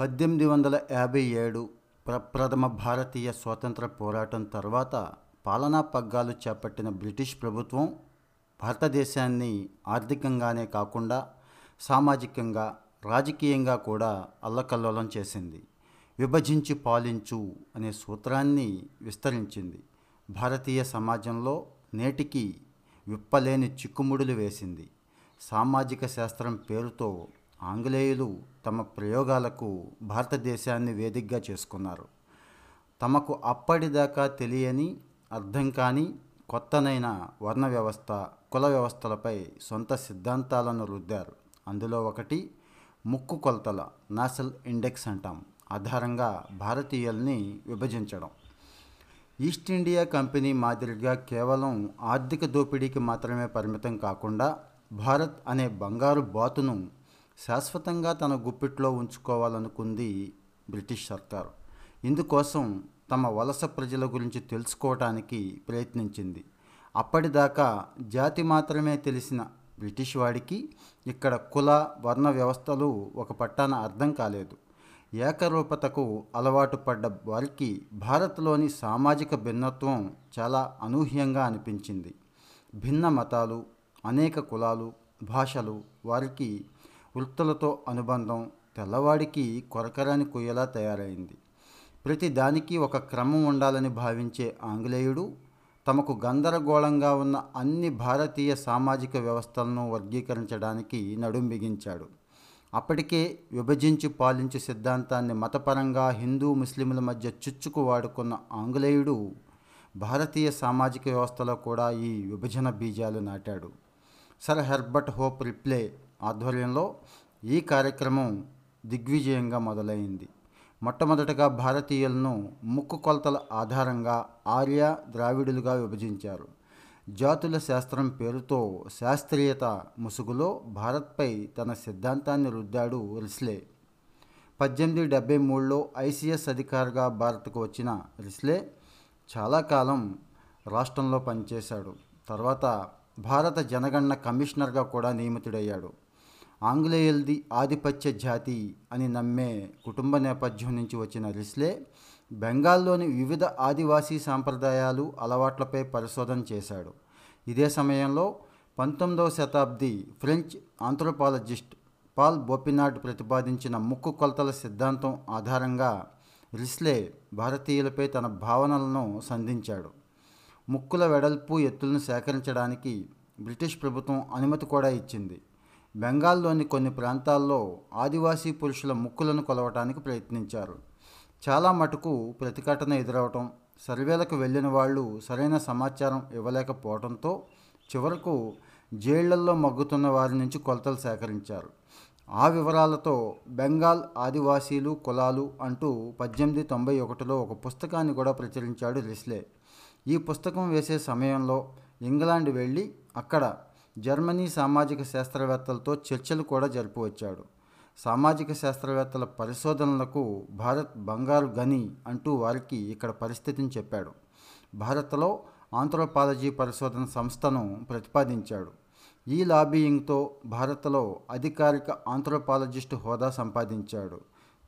పద్దెనిమిది వందల యాభై ఏడు ప్రప్రథమ భారతీయ స్వాతంత్ర పోరాటం తర్వాత పాలనా పగ్గాలు చేపట్టిన బ్రిటిష్ ప్రభుత్వం భారతదేశాన్ని ఆర్థికంగానే కాకుండా సామాజికంగా రాజకీయంగా కూడా అల్లకల్లోలం చేసింది. విభజించి పాలించు అనే సూత్రాన్ని విస్తరించింది. భారతీయ సమాజంలో నేటికి విప్పలేని చిక్కుముడులు వేసింది. సామాజిక శాస్త్రం పేరుతో ఆంగ్లేయులు తమ ప్రయోగాలకు భారతదేశాన్ని వేదికగా చేసుకున్నారు. తమకు అప్పటిదాకా తెలియని అర్థం కాని కొత్తనైన వర్ణ వ్యవస్థ కుల వ్యవస్థలపై సొంత సిద్ధాంతాలను రుద్దారు. అందులో ఒకటి ముక్కు కొలతల నాసల్ ఇండెక్స్ అంటాం. ఆధారంగా భారతీయుల్ని విభజించడం. ఈస్ట్ ఇండియా కంపెనీ మాదిరిగా కేవలం ఆర్థిక దోపిడీకి మాత్రమే పరిమితం కాకుండా భారత్ అనే బంగారు బాతును శాశ్వతంగా తన గుప్పిట్లో ఉంచుకోవాలనుకుంది బ్రిటిష్ సర్కారు. ఇందుకోసం తమ వలస ప్రజల గురించి తెలుసుకోవటానికి ప్రయత్నించింది. అప్పటిదాకా జాతి మాత్రమే తెలిసిన బ్రిటిష్ వాడికి ఇక్కడ కుల వర్ణ వ్యవస్థలు ఒక పట్టాన అర్థం కాలేదు. ఏకరూపతకు అలవాటు పడ్డ వారికి భారత్లోని సామాజిక భిన్నత్వం చాలా అనూహ్యంగా అనిపించింది. భిన్న మతాలు అనేక కులాలు భాషలు వారికి వృత్తులతో అనుబంధం తెల్లవాడికి కొరకరాని కొయ్యలా తయారైంది. ప్రతి దానికి ఒక క్రమం ఉండాలని భావించే ఆంగ్లేయుడు తమకు గందరగోళంగా ఉన్న అన్ని భారతీయ సామాజిక వ్యవస్థలను వర్గీకరించడానికి నడుం బిగించాడు. అప్పటికే విభజించి పాలించు సిద్ధాంతాన్ని మతపరంగా హిందూ ముస్లింల మధ్య చుచ్చుకు వాడుకున్న ఆంగ్లేయుడు భారతీయ సామాజిక వ్యవస్థలో కూడా ఈ విభజన బీజాలు నాటాడు. సర్ హెర్బర్ట్ హోప్ రిప్లే ఆధ్వర్యంలో ఈ కార్యక్రమం దిగ్విజయంగా మొదలైంది. మొట్టమొదటగా భారతీయులను ముక్కు కొలతల ఆధారంగా ఆర్య ద్రావిడులుగా విభజించారు. జాతుల శాస్త్రం పేరుతో శాస్త్రీయత ముసుగులో భారత్పై తన సిద్ధాంతాన్ని రుద్దాడు రిస్లే. పద్దెనిమిది డెబ్బై మూడులో ఐసీఎస్ అధికారిగా భారత్కు వచ్చిన రిస్లే చాలా కాలం రాష్ట్రంలో పనిచేశాడు. తర్వాత భారత జనగణన కమిషనర్గా కూడా నియమితుడయ్యాడు. ఆంగ్లేయులది ఆధిపత్య జాతి అని నమ్మే కుటుంబ నేపథ్యం నుంచి వచ్చిన రిస్లే బెంగాల్లోని వివిధ ఆదివాసీ సాంప్రదాయాలు అలవాట్లపై పరిశోధన చేశాడు. ఇదే సమయంలో పంతొమ్మిదవ శతాబ్ది ఫ్రెంచ్ ఆంథ్రోపాలజిస్ట్ పాల్ బోపినాడ్ ప్రతిపాదించిన ముక్కు కొలతల సిద్ధాంతం ఆధారంగా రిస్లే భారతీయులపై తన భావనలను సంధించాడు. ముక్కుల వెడల్పు ఎత్తులను సేకరించడానికి బ్రిటిష్ ప్రభుత్వం అనుమతి కూడా ఇచ్చింది. బెంగాల్లోని కొన్ని ప్రాంతాల్లో ఆదివాసీ పురుషుల ముక్కులను కొలవటానికి ప్రయత్నించారు. చాలా మటుకు ప్రతిఘటన ఎదురవటం సర్వేలకు వెళ్ళిన వాళ్ళు సరైన సమాచారం ఇవ్వలేకపోవడంతో చివరకు జైళ్ళల్లో మగ్గుతున్న వారి నుంచి కొలతలు సేకరించారు. ఆ వివరాలతో బెంగాల్ ఆదివాసీలు కులాలు అంటూ పద్దెనిమిది తొంభై ఒకటిలో ఒక పుస్తకాన్ని కూడా ప్రచురించాడు రిస్లే. ఈ పుస్తకం వేసే సమయంలో ఇంగ్లాండ్ వెళ్ళి అక్కడ జర్మనీ సామాజిక శాస్త్రవేత్తలతో చర్చలు కూడా జరిపి వచ్చాడు సామాజిక శాస్త్రవేత్తల పరిశోధనలకు భారత్ బంగారు గని అంటూ వారికి ఇక్కడ పరిస్థితిని చెప్పాడు. భారత్లో ఆంథ్రోపాలజీ పరిశోధన సంస్థను ప్రతిపాదించాడు. ఈ లాబీయింగ్తో భారత్లో అధికారిక ఆంథ్రోపాలజిస్టు హోదా సంపాదించాడు.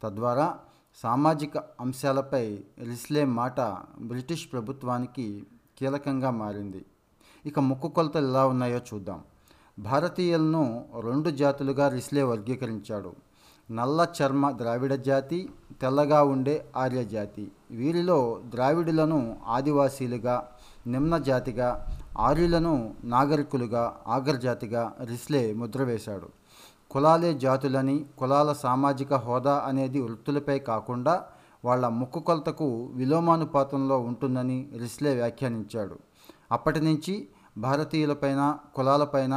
తద్వారా సామాజిక అంశాలపై రిస్లే మాట బ్రిటిష్ ప్రభుత్వానికి కీలకంగా మారింది. ఇక ముక్కు కొలతలు ఎలా ఉన్నాయో చూద్దాం. భారతీయులను రెండు జాతులుగా రిస్లే వర్గీకరించాడు. నల్ల చర్మ ద్రావిడ జాతి తెల్లగా ఉండే ఆర్య జాతి. వీరిలో ద్రావిడులను ఆదివాసీలుగా నిమ్న జాతిగా ఆర్యులను నాగరికులుగా ఆగర్జాతిగా రిస్లే ముద్ర వేశాడు. కులాలే జాతులని కులాల సామాజిక హోదా అనేది వృత్తులపై కాకుండా వాళ్ళ ముక్కు కొలతకు విలోమానుపాతంలో ఉంటుందని రిస్లే వ్యాఖ్యానించాడు. అప్పటి నుంచి భారతీయులపైన కులాలపైన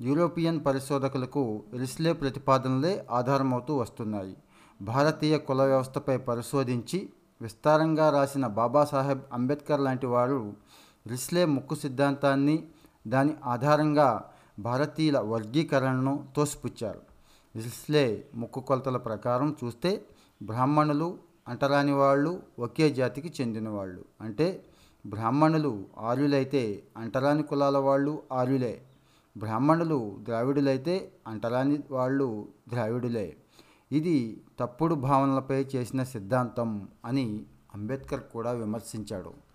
యూరోపియన్ పరిశోధకులకు రిస్లే ప్రతిపాదనలే ఆధారమవుతూ వస్తున్నాయి. భారతీయ కుల వ్యవస్థపై పరిశోధించి విస్తారంగా రాసిన బాబాసాహెబ్ అంబేద్కర్ లాంటి వారు రిస్లే ముక్కు సిద్ధాంతాన్ని దాని ఆధారంగా భారతీయుల వర్గీకరణను తోసిపుచ్చారు. రిస్లే ముక్కు కొలతల ప్రకారం చూస్తే బ్రాహ్మణులు అంటరాని వాళ్ళు ఒకే జాతికి చెందిన వాళ్ళు అంటే బ్రాహ్మణులు ఆర్యులైతే అంటరాని కులాల వాళ్ళు ఆర్యులే. బ్రాహ్మణులు ద్రావిడులైతే అంటరాని వాళ్ళు ద్రావిడులే. ఇది తప్పుడు భావనలపై చేసిన సిద్ధాంతం అని అంబేద్కర్ కూడా విమర్శించాడు.